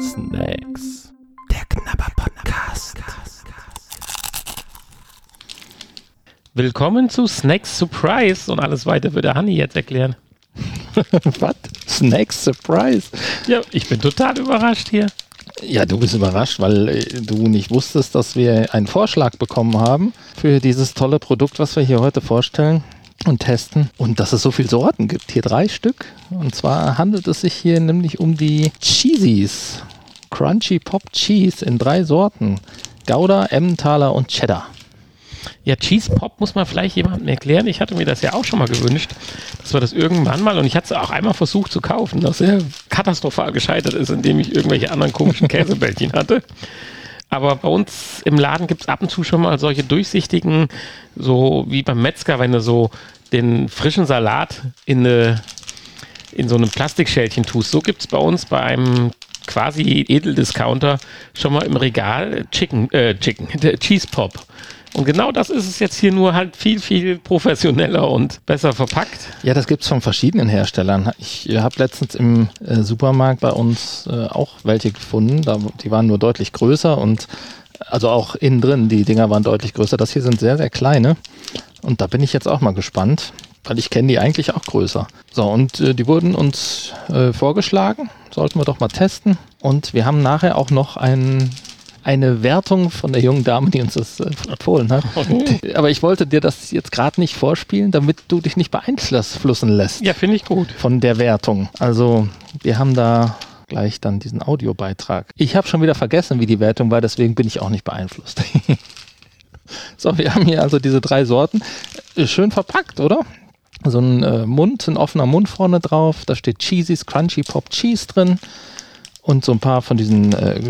Snacks. Der Knabber Podcast. Willkommen zu Snacks Surprise und alles weiter würde Hanni jetzt erklären. Was? Snacks Surprise? Ja, ich bin total überrascht hier. Ja, du bist überrascht, weil äh, du nicht wusstest, dass wir einen Vorschlag bekommen haben für dieses tolle Produkt, was wir hier heute vorstellen und testen. Und dass es so viele Sorten gibt. Hier drei Stück. Und zwar handelt es sich hier nämlich um die Cheesies. Crunchy Pop Cheese in drei Sorten. Gouda, Emmentaler und Cheddar. Ja, Cheese Pop muss man vielleicht jemandem erklären. Ich hatte mir das ja auch schon mal gewünscht, dass wir das irgendwann mal, und ich hatte es auch einmal versucht zu kaufen, das sehr katastrophal gescheitert ist, indem ich irgendwelche anderen komischen Käsebällchen hatte. Aber bei uns im Laden gibt es ab und zu schon mal solche durchsichtigen, so wie beim Metzger, wenn du so den frischen Salat in, eine, in so einem Plastikschälchen tust. So gibt es bei uns bei einem quasi Edeldiscounter schon mal im Regal Chicken, äh, Chicken, Cheese Pop. Und genau das ist es jetzt hier nur halt viel, viel professioneller und besser verpackt. Ja, das gibt's von verschiedenen Herstellern. Ich habe letztens im äh, Supermarkt bei uns äh, auch welche gefunden. Da, die waren nur deutlich größer und also auch innen drin, die Dinger waren deutlich größer. Das hier sind sehr, sehr kleine. Und da bin ich jetzt auch mal gespannt, weil ich kenne die eigentlich auch größer. So, und äh, die wurden uns äh, vorgeschlagen. Sollten wir doch mal testen. Und wir haben nachher auch noch einen eine Wertung von der jungen Dame, die uns das äh, empfohlen hat. Okay. Aber ich wollte dir das jetzt gerade nicht vorspielen, damit du dich nicht beeinflussen lässt Ja, finde ich gut. von der Wertung. Also wir haben da gleich dann diesen Audiobeitrag. Ich habe schon wieder vergessen, wie die Wertung war, deswegen bin ich auch nicht beeinflusst. so, wir haben hier also diese drei Sorten. Äh, Schön verpackt, oder? So ein äh, Mund, ein offener Mund vorne drauf. Da steht Cheesies, Crunchy Pop Cheese drin. Und so ein paar von diesen äh,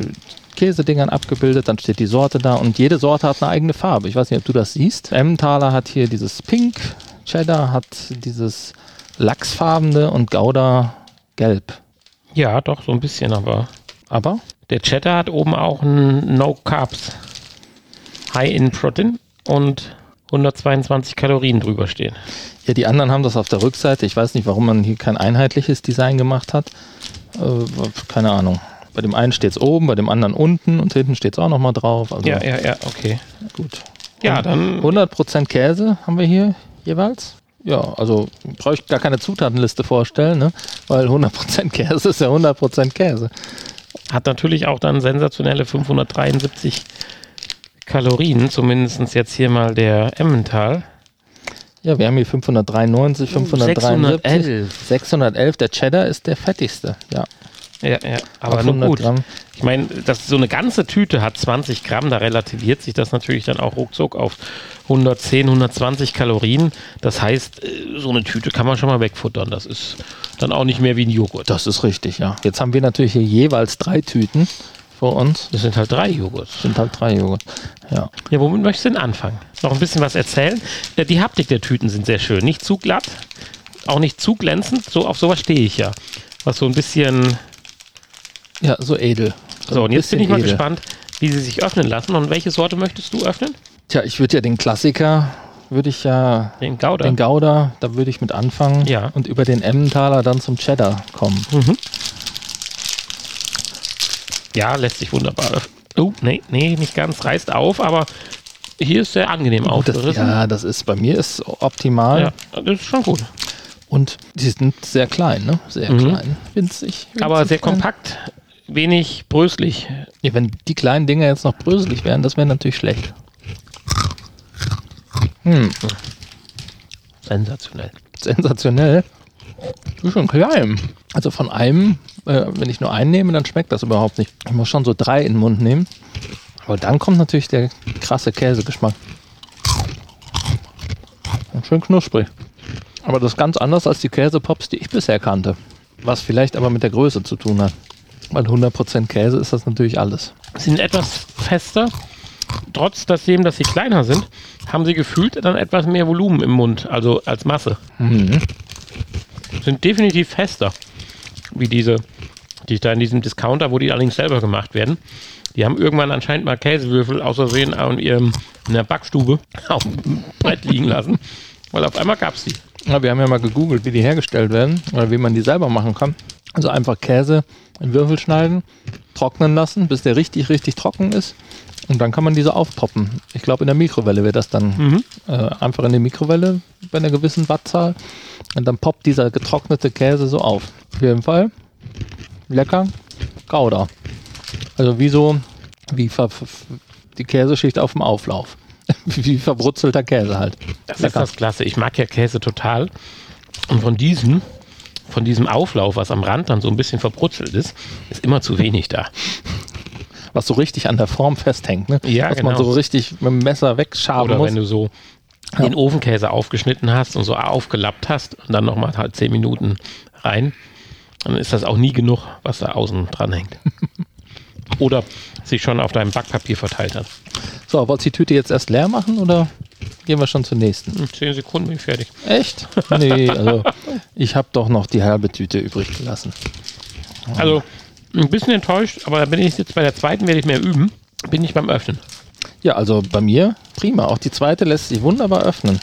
Käsedingern abgebildet. Dann steht die Sorte da und jede Sorte hat eine eigene Farbe. Ich weiß nicht, ob du das siehst. Emmentaler hat hier dieses Pink, Cheddar hat dieses Lachsfarbene und Gouda gelb. Ja, doch, so ein bisschen, aber Aber der Cheddar hat oben auch ein No Carbs, High in Protein und 122 Kalorien drüber stehen. ja, die anderen haben das auf der Rückseite. Ich weiß nicht, warum man hier kein einheitliches Design gemacht hat. Äh, keine Ahnung. Bei dem einen steht es oben, bei dem anderen unten und hinten steht es auch nochmal drauf. Also Ja, ja, ja, okay. gut. Ja, dann 100% Käse haben wir hier jeweils. Ja, also brauche ich gar keine Zutatenliste vorstellen, ne? weil 100% Käse ist ja 100% Käse. hat natürlich auch dann sensationelle 573 Kalorien, zumindest jetzt hier mal der Emmental. Ja, wir haben hier 593, 573, 611. 611. Der Cheddar ist der fettigste, ja. Ja, ja, aber nur 100 gut. Gramm. Ich meine, dass so eine ganze Tüte hat 20 Gramm, da relativiert sich das natürlich dann auch ruckzuck auf 110, 120 Kalorien. Das heißt, äh, so eine Tüte kann man schon mal wegfuttern. Das ist dann auch nicht mehr wie ein Joghurt. Das ist richtig, ja. Jetzt haben wir natürlich hier jeweils drei Tüten vor uns. Das sind halt drei Joghurts. Sind halt drei Joghurt. Ja. Ja, womit möchtest du denn anfangen? Noch ein bisschen was erzählen? Äh, Die Haptik der Tüten sind sehr schön. Nicht zu glatt, auch nicht zu glänzend. So, auf sowas stehe ich ja. Was so ein bisschen. Ja, so edel. So, und jetzt bin ich mal edel. gespannt, wie sie sich öffnen lassen. Und welche Sorte möchtest du öffnen? Tja, ich würde ja den Klassiker, würde ich ja, Den Gouda. den Gouda, da würde ich mit anfangen Ja. und über den Emmentaler dann zum Cheddar kommen. Mhm. Ja, lässt sich wunderbar öffnen. Oh, nee, nee, nicht ganz. Reißt auf, aber hier ist sehr angenehm Oh, aufgerissen. ja, das ist, bei mir ist optimal. ja, das ist schon gut. Und die sind sehr klein, ne? Sehr Mhm. klein. Winzig. winzig Aber sehr klein. kompakt, wenig bröselig. Ja, wenn die kleinen Dinger jetzt noch bröselig wären, das wäre natürlich schlecht. Hm, Sensationell. sensationell. Ist schon klein. Also von einem, äh, wenn ich nur einen nehme, dann schmeckt das überhaupt nicht. Ich muss schon so drei in den Mund nehmen. Aber dann kommt natürlich der krasse Käsegeschmack. Und schön knusprig. Aber das ist ganz anders als die Käsepops, die ich bisher kannte. Was vielleicht aber mit der Größe zu tun hat. Weil 100% Käse ist das natürlich alles. sind etwas fester. Trotz dem, dass sie kleiner sind, haben sie gefühlt dann etwas mehr Volumen im Mund, also als Masse. Mhm. Sind definitiv fester, wie diese, die ich da in diesem Discounter, wo die allerdings selber gemacht werden. Die haben irgendwann anscheinend mal Käsewürfel aus Versehen in, ihrem, in der Backstube auf dem Brett liegen lassen, weil auf einmal gab es die. Ja, wir haben ja mal gegoogelt, wie die hergestellt werden oder wie man die selber machen kann. Also einfach Käse in Würfel schneiden, trocknen lassen, bis der richtig, richtig trocken ist. Und dann kann man diese aufpoppen. Ich glaube, in der Mikrowelle wird das dann Mhm. äh, einfach in die Mikrowelle bei einer gewissen Wattzahl. Und dann poppt dieser getrocknete Käse so auf. Auf jeden Fall lecker. Gouda. Also wie so, wie die Käseschicht auf dem Auflauf. wie verbrutzelter Käse halt. Das ist Lecker. das Klasse. Ich mag ja Käse total. Und von diesem, von diesem Auflauf, was am Rand dann so ein bisschen verbrutzelt ist, ist immer zu wenig da. Was so richtig an der Form festhängt, ne? Ja, Was man genau. so richtig mit dem Messer wegschaben Oder muss. wenn du so den Ofenkäse aufgeschnitten hast und so aufgelappt hast und dann nochmal halt zehn Minuten rein, dann ist das auch nie genug, was da außen dran hängt. Oder sich schon auf deinem Backpapier verteilt hat. So, wolltest du die Tüte jetzt erst leer machen oder gehen wir schon zur nächsten? In zehn Sekunden bin ich fertig. Echt? Nee, also ich habe doch noch die halbe Tüte übrig gelassen. Also ein bisschen enttäuscht, aber da bin ich jetzt bei der zweiten, werde ich mehr üben, bin ich beim Öffnen. Ja, also bei mir prima. Auch die zweite lässt sich wunderbar öffnen.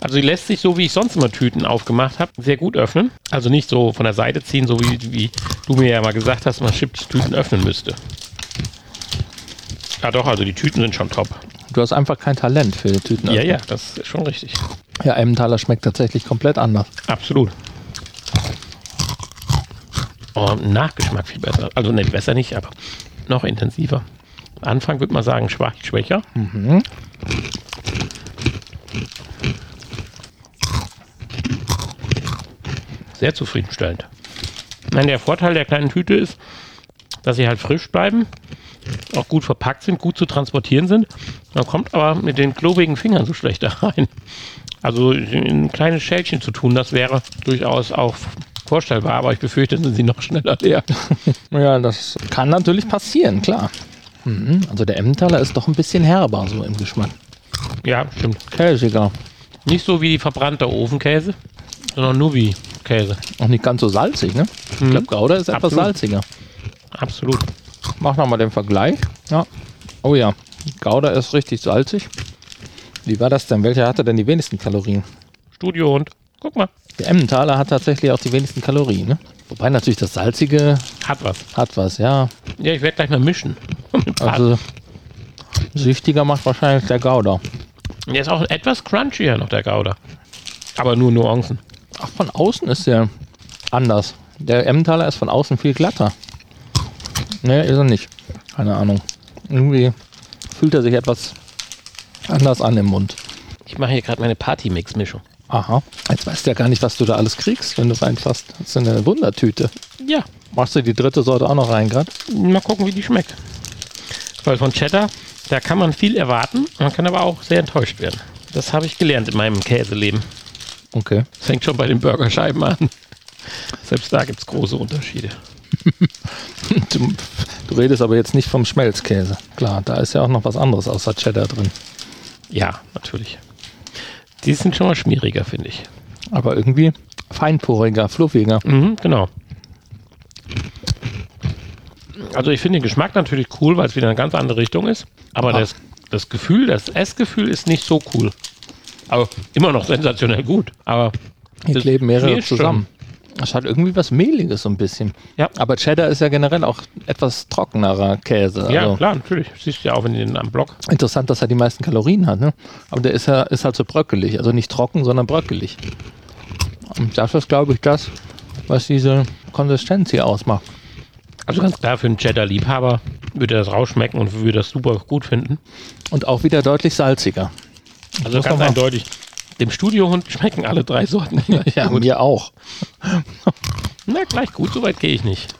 Also die lässt sich, so wie ich sonst immer Tüten aufgemacht habe, sehr gut öffnen. Also nicht so von der Seite ziehen, so wie, wie du mir ja mal gesagt hast, man Chips-Tüten öffnen müsste. Ja doch, also die Tüten sind schon top. Du hast einfach kein Talent für Tüten. Ja, ja, das ist schon richtig. Ja, Emmentaler schmeckt tatsächlich komplett anders. Absolut. Oh, Nachgeschmack viel besser. Also nicht besser nicht, aber noch intensiver. Anfang würde man sagen, schwach, schwächer. Sehr zufriedenstellend. Nein, der Vorteil der kleinen Tüte ist, dass sie halt frisch bleiben, auch gut verpackt sind, gut zu transportieren sind. Man kommt aber mit den klobigen Fingern so schlecht da rein. Also ein kleines Schälchen zu tun, das wäre durchaus auch vorstellbar, aber ich befürchte, sind sie noch schneller leer. Ja, das kann natürlich passieren, klar. Mhm. Also der Emmentaler ist doch ein bisschen herber so im Geschmack. Ja, stimmt. Käsiger. Nicht so wie verbrannter Ofenkäse, sondern nur wie Käse. Auch nicht ganz so salzig, ne? Ich glaube, Gouda ist etwas Absolut. salziger. Absolut. Mach nochmal den Vergleich. Ja. Oh ja, Gouda ist richtig salzig. Wie war das denn? Welcher hatte denn die wenigsten Kalorien? Studiohund. Guck mal. Der Emmentaler hat tatsächlich auch die wenigsten Kalorien, ne? Wobei natürlich das Salzige Hat was. hat was, ja. Ja, ich werde gleich mal mischen. Also süchtiger macht wahrscheinlich der Gouda. der ist auch etwas crunchier noch, der Gouda. Aber nur Nuancen. Ach, von außen ist der anders. Der Emmentaler ist von außen viel glatter. Ne, ist er nicht. Keine Ahnung. Irgendwie fühlt er sich etwas anders an im Mund. Ich mache hier gerade meine Party-Mix-Mischung. Aha. Jetzt weißt du ja gar nicht, was du da alles kriegst, wenn du reinfasst. Das ist eine Wundertüte. Ja, Machst du die dritte Sorte auch noch rein gerade? mal gucken, wie die schmeckt. Weil von Cheddar, da kann man viel erwarten, man kann aber auch sehr enttäuscht werden. Das habe ich gelernt in meinem Käseleben. Okay. Das fängt schon bei den Burgerscheiben an. Selbst da gibt es große Unterschiede. Du, du redest aber jetzt nicht vom Schmelzkäse. Klar, da ist ja auch noch was anderes außer Cheddar drin. Ja, natürlich. Die sind schon mal schmieriger, finde ich. Aber irgendwie feinporiger, fluffiger. Mhm, genau. Also ich finde den Geschmack natürlich cool, weil es wieder eine ganz andere Richtung ist. Aber Ah. das, das Gefühl, das Essgefühl ist nicht so cool. Aber immer noch sensationell gut. Aber Hier kleben mehrere knirscht schon. Es hat irgendwie was Mehliges so ein bisschen. Ja. Aber Cheddar ist ja generell auch etwas trockenerer Käse. Ja, also klar, natürlich. Siehst du ja auch, du den am Block. Interessant, dass er die meisten Kalorien hat. Ne? Aber der ist, ja, ist halt so bröckelig. Also nicht trocken, sondern bröckelig. Und das ist, glaube ich, das, was diese Konsistenz hier ausmacht. Also ganz klar, für einen Cheddar-Liebhaber würde das rausschmecken und würde das super gut finden. Und auch wieder deutlich salziger. Also Muss ganz eindeutig. Dem Studiohund schmecken alle drei Sorten. Ja, gut. mir auch. Na, gleich gut, so weit gehe ich nicht.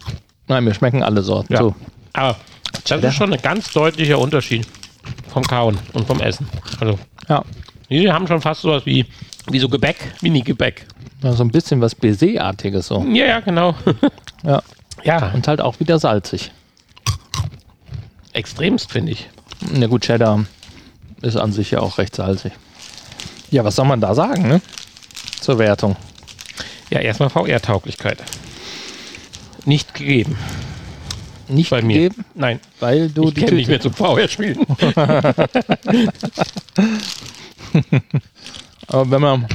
Nein, mir schmecken alle Sorten. Ja. So. Aber das ist schon ein ganz deutlicher Unterschied vom Kauen und vom Essen. Also, Ja. die haben schon fast sowas wie, wie so Gebäck, Mini-Gebäck. ja, so ein bisschen was Baiser-artiges so. Ja, ja, genau. Ja. ja, Und halt auch wieder salzig. extremst, finde ich. Na gut, Cheddar ist an sich ja auch recht salzig. Ja, was soll man da sagen, ne? Zur Wertung. Ja, erstmal VR-Tauglichkeit. Nicht gegeben Nicht bei mir. gegeben, Nein, weil du ich die kenne nicht Tüte, mehr zum VR-Spielen. Aber wenn man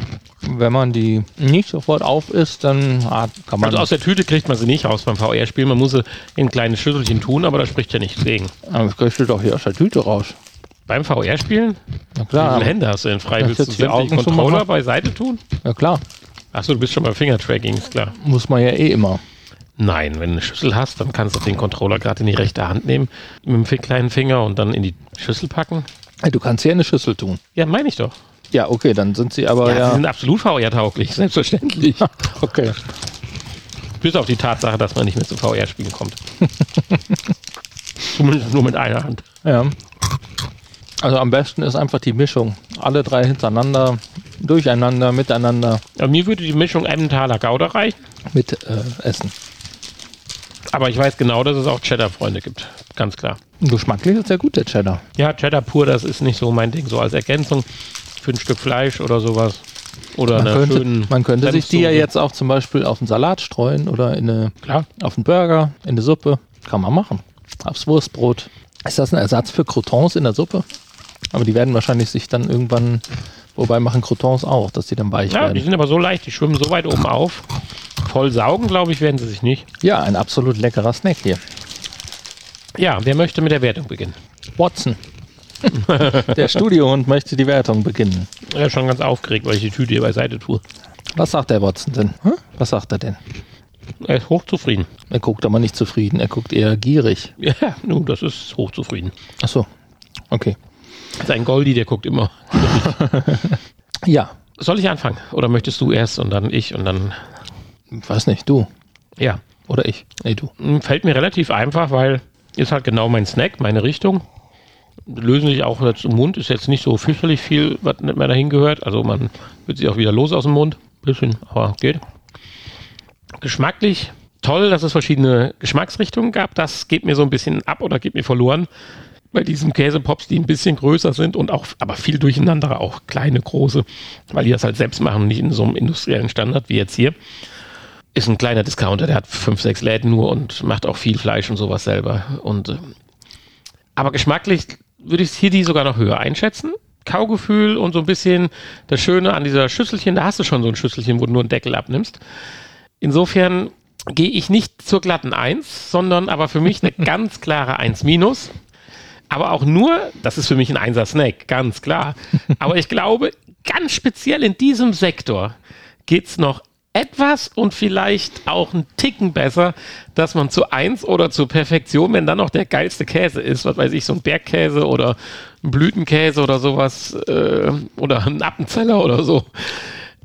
Wenn man die nicht sofort auf isst, dann ah, kann man. Also aus der Tüte kriegt man sie nicht raus beim VR-Spiel. Man muss sie in kleine Schüsselchen tun, aber da spricht ja nichts gegen. Aber das kriegst du doch hier aus der Tüte raus. Beim VR-Spielen? Ja Wie klar. viele Hände hast du denn frei? Ja, Willst du die Controller beiseite tun? Ja klar. Achso, du bist schon beim Fingertracking, ist klar. Muss man ja eh immer. Nein, wenn du eine Schüssel hast, dann kannst du den Controller gerade in die rechte Hand nehmen, mit dem kleinen Finger und dann in die Schüssel packen. Hey, Du kannst in eine Schüssel tun. Ja, meine ich doch. Ja, okay, dann sind sie aber Ja, ja. sie sind absolut VR-tauglich, selbstverständlich. okay. Bis auf die Tatsache, dass man nicht mehr zu VR-Spielen kommt. Zumindest nur mit einer Hand. Ja. Also am besten ist einfach die Mischung. Alle drei hintereinander, durcheinander, miteinander, Aber mir würde die Mischung Emmentaler Gouda reichen, mit äh, Essen. aber ich weiß genau, dass es auch Cheddar-Freunde gibt. Ganz klar. Geschmacklich ist ja gut, der Cheddar. Ja, Cheddar pur, das ist nicht so mein Ding. So als Ergänzung für ein Stück Fleisch oder sowas. Oder Man eine könnte, man könnte sich die ja jetzt auch zum Beispiel auf einen Salat streuen oder in eine, Klar. auf einen Burger, in eine Suppe. Kann man machen. Aufs Wurstbrot. Ist das ein Ersatz für Croutons in der Suppe? Aber die werden wahrscheinlich sich dann irgendwann, wobei machen Croutons auch, dass die dann weich Ja, die werden. sind aber so leicht, die schwimmen so weit oben auf. Voll saugen, glaube ich, werden sie sich nicht. Ja, ein absolut leckerer Snack hier. Ja, wer möchte mit der Wertung beginnen? Watson. der Studiohund möchte die Wertung beginnen. Er ist schon ganz aufgeregt, weil ich die Tüte hier beiseite tue. Was sagt der Watson denn? Hm? Was sagt er denn? Er ist hochzufrieden. Er guckt aber nicht zufrieden, er guckt eher gierig. Ja, nun, das ist hochzufrieden. Ach so. Okay. Sein Goldie, der guckt immer. Ja, Soll ich anfangen? Oder möchtest du erst und dann ich und dann. weiß nicht, du Ja, oder ich. Nee, du. Hm, fällt mir relativ einfach, weil ist halt genau mein Snack, meine Richtung. Lösen sich auch jetzt im Mund, ist jetzt nicht so fürchterlich viel, was nicht mehr dahin gehört. Also man wird sich auch wieder los aus dem Mund. Bisschen, aber geht. Geschmacklich toll, dass es verschiedene Geschmacksrichtungen gab. Das geht mir so ein bisschen ab oder geht mir verloren bei diesen Käsepops, die ein bisschen größer sind und auch, aber viel durcheinander, auch kleine, große, weil die das halt selbst machen, nicht in so einem industriellen Standard wie jetzt hier ist ein kleiner Discounter, der hat fünf, sechs Läden nur und macht auch viel Fleisch und sowas selber. Und, äh, aber geschmacklich würde ich hier die sogar noch höher einschätzen. Kaugefühl und so ein bisschen das Schöne an dieser Schüsselchen, da hast du schon so ein Schüsselchen, wo du nur einen Deckel abnimmst. Insofern gehe ich nicht zur glatten 1, sondern aber für mich eine ganz klare 1 minus. Aber auch nur, das ist für mich ein Einser-Snack, ganz klar. Aber ich glaube, ganz speziell in diesem Sektor geht es noch etwas und vielleicht auch einen Ticken besser, dass man zu 1 oder zur Perfektion, wenn dann noch der geilste Käse ist, was weiß ich, so ein Bergkäse oder ein Blütenkäse oder sowas äh, oder ein Appenzeller oder so,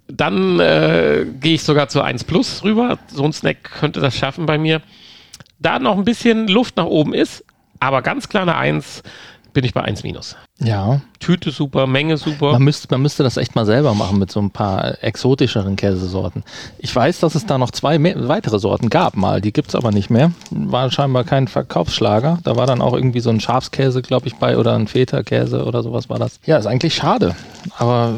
dann äh, gehe ich sogar zu 1 Plus rüber. So ein Snack könnte das schaffen bei mir. Da noch ein bisschen Luft nach oben ist, aber ganz klar eine 1 bin ich bei 1 minus. Ja, Tüte super, Menge super. man müsste, man müsste das echt mal selber machen mit so ein paar exotischeren Käsesorten. Ich weiß, dass es da noch zwei mehr, weitere Sorten gab mal, die gibt es aber nicht mehr. War scheinbar kein Verkaufsschlager. Da war dann auch irgendwie so ein Schafskäse, glaube ich, bei oder ein Feta-Käse oder sowas war das. Ja, ist eigentlich schade. Aber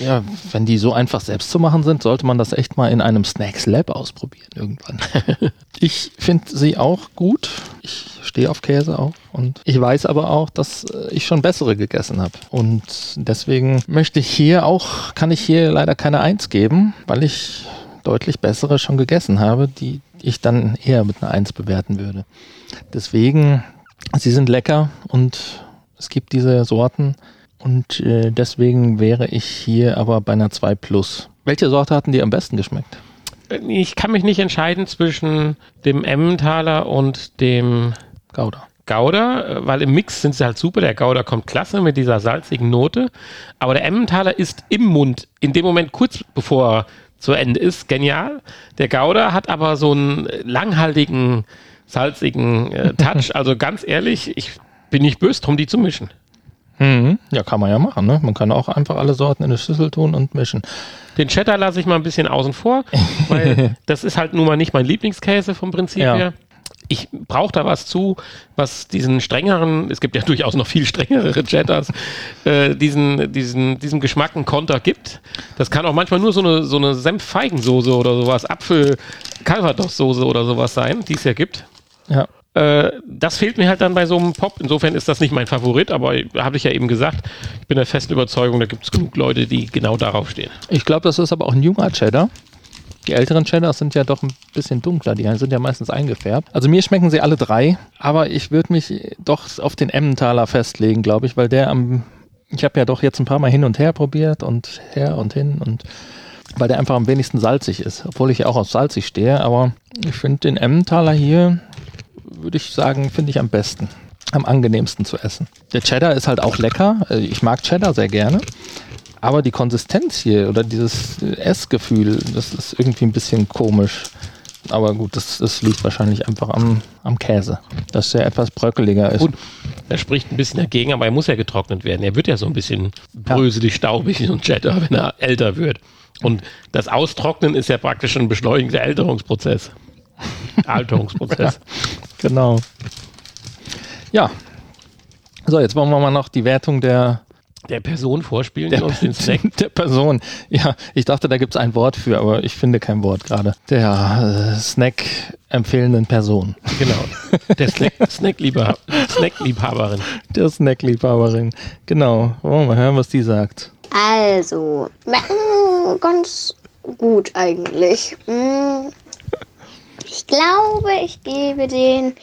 ja, wenn die so einfach selbst zu machen sind, sollte man das echt mal in einem Snacks Lab ausprobieren irgendwann. ich finde sie auch gut. Ich stehe auf Käse auch. Und ich weiß aber auch, dass äh, ich schon bessere gegessen habe. Und deswegen möchte ich hier auch, kann ich hier leider keine Eins geben, weil ich deutlich bessere schon gegessen habe, die ich dann eher mit einer Eins bewerten würde. Deswegen, sie sind lecker und es gibt diese Sorten. Und äh, deswegen wäre ich hier aber bei einer 2 Plus. Welche Sorte hatten dir am besten geschmeckt? Ich kann mich nicht entscheiden zwischen dem Emmentaler und dem Gouda. Gouda, äh, weil im Mix sind sie halt super. Der Gouda kommt klasse mit dieser salzigen Note. Aber der Emmentaler ist im Mund, in dem Moment kurz bevor er zu Ende ist, genial. Der Gouda hat aber so einen langhaltigen, salzigen äh, Touch. also ganz ehrlich, ich bin nicht böse drum, die zu mischen. Mhm. Ja, kann man ja machen. Ne? Man kann auch einfach alle Sorten in eine Schüssel tun und mischen. Den Cheddar lasse ich mal ein bisschen außen vor, weil das ist halt nun mal nicht mein Lieblingskäse vom Prinzip Ja. her. Ich brauche da was zu, was diesen strengeren, es gibt ja durchaus noch viel strengere Cheddars, äh, diesen, diesen, diesem Geschmack einen Konter gibt. Das kann auch manchmal nur so eine, so eine Senf-Feigensoße oder sowas, Apfel-Calvados-Soße oder sowas sein, die es ja gibt. Ja. Äh, das fehlt mir halt dann bei so einem Pop. Insofern ist das nicht mein Favorit, aber habe ich ja eben gesagt, ich bin der festen Überzeugung, da gibt es genug Leute, die genau darauf stehen. Ich glaube, das ist aber auch ein junger Cheddar. Die älteren Cheddars sind ja doch ein bisschen dunkler, die sind ja meistens eingefärbt. Also mir schmecken sie alle drei, aber ich würde mich doch auf den Emmentaler festlegen, glaube ich, weil der am, ich habe ja doch jetzt ein paar Mal hin und her probiert und her und hin und weil der einfach am wenigsten salzig ist, obwohl ich ja auch auf salzig stehe, aber ich finde den Emmentaler hier, würde ich sagen, finde ich am besten am angenehmsten zu essen. Der Cheddar ist halt auch lecker. Äh, ich mag Cheddar sehr gerne. Aber die Konsistenz hier oder dieses Essgefühl, das ist irgendwie ein bisschen komisch. Aber gut, das, das liegt wahrscheinlich einfach am, am Käse, dass der etwas bröckeliger ist. Gut, er spricht ein bisschen dagegen, aber er muss ja getrocknet werden. Er wird ja so ein bisschen bröselig, staubig und Cheddar, wenn er älter wird. Und das Austrocknen ist ja praktisch ein beschleunigter Älterungsprozess. Alterungsprozess. ja, genau. Ja. So, jetzt wollen wir mal noch die Wertung der der Person vorspielen, der, uns den Snack. Der Person. Ja, ich dachte, da gibt es ein Wort für, aber ich finde kein Wort gerade. Der äh, Snack empfehlenden Person. Genau. Der Snack, Snack-Liebhaberin. Snack Der Snack-Liebhaberin. Genau. Wollen wir mal hören, was die sagt. Also, ganz gut eigentlich. Mm, ich glaube, ich gebe den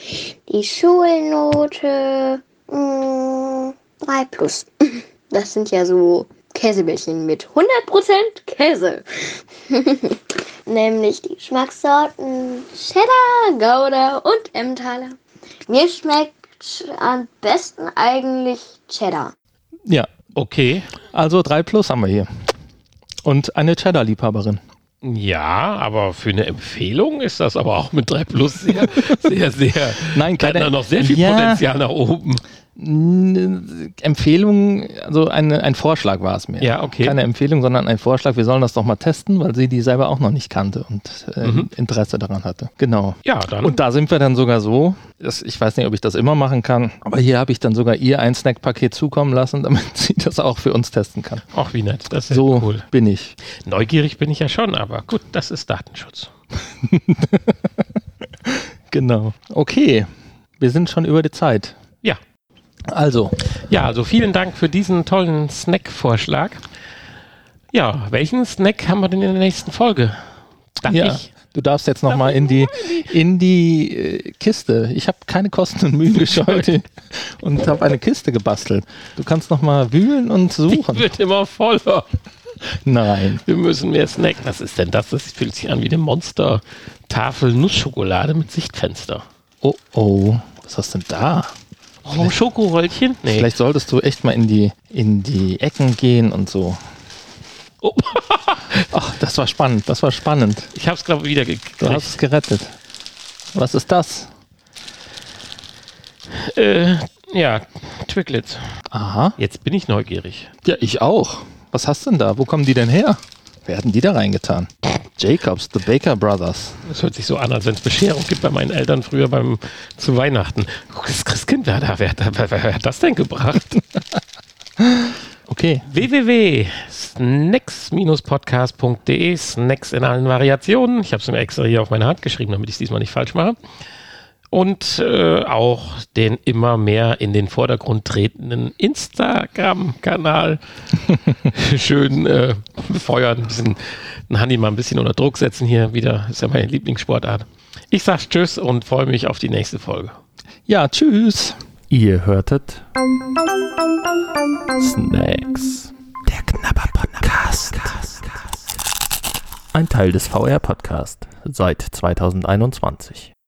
die Schulnote 3 mm, plus. Das sind ja so Käsebällchen mit 100% Käse. Nämlich die Geschmackssorten Cheddar, Gouda und Emmentaler. Mir schmeckt am besten eigentlich Cheddar. Ja, okay. Also 3 plus haben wir hier. Und eine Cheddar-Liebhaberin. Ja, aber für eine Empfehlung ist das aber auch mit 3 Plus sehr, sehr, sehr. Nein, keine, da noch sehr viel ja, Potenzial nach oben. Empfehlung, also eine, ein Vorschlag war es mir. Ja, okay. Keine Empfehlung, sondern ein Vorschlag, wir sollen das doch mal testen, weil sie die selber auch noch nicht kannte und äh, mhm. Interesse daran hatte. Genau. Ja, dann. Und da sind wir dann sogar so, dass, ich weiß nicht, ob ich das immer machen kann, aber hier habe ich dann sogar ihr ein Snackpaket zukommen lassen, damit sie das auch für uns testen kann. Ach, wie nett. Das ist so cool. bin ich. Neugierig bin ich ja schon, aber gut, das ist Datenschutz. genau. Okay. Wir sind schon über die Zeit. Ja. Also. Ja, also vielen Dank für diesen tollen Snack-Vorschlag. Ja, welchen Snack haben wir denn in der nächsten Folge? Darf ja. ich? Du darfst jetzt nochmal in die, in die äh, Kiste. Ich habe keine Kosten und Mühen gescheut und habe eine Kiste gebastelt. Du kannst nochmal wühlen und suchen. Die wird immer voller. Nein. Wir müssen mehr snacken. Was ist denn das? Das fühlt sich an wie eine Monster-Tafel Nussschokolade mit Sichtfenster. Oh oh. Was hast du denn da? Oh, Schokoröllchen? Nee. Vielleicht solltest du echt mal in die, in die Ecken gehen und so. Oh. Ach, das war spannend, das war spannend. Ich habe es, glaube ich, wieder gekriegt. Du hast es gerettet. Was ist das? Äh, ja, Twiglets. Aha. Jetzt bin ich neugierig. Ja, ich auch. Was hast du denn da? Wo kommen die denn her? Wer hat denn die da reingetan? Jacobs, The Baker Brothers. Das hört sich so an, als wenn es Bescherung gibt bei meinen Eltern früher beim zu Weihnachten. Das Christkind, wer, wer, wer, wer hat das denn gebracht? okay. www.snacks-podcast.de Snacks in allen Variationen. Ich habe es mir extra hier auf meine Hand geschrieben, damit ich es diesmal nicht falsch mache und äh, auch den immer mehr in den Vordergrund tretenden Instagram-Kanal schön äh, befeuern, ein bisschen den Handy mal ein bisschen unter Druck setzen hier wieder. Ist ja meine Lieblingssportart. Ich sag Tschüss und freue mich auf die nächste Folge. Ja, tschüss. Ihr hörtet Snacks. Der Knabber Podcast. Ein Teil des VR Podcast seit 2021.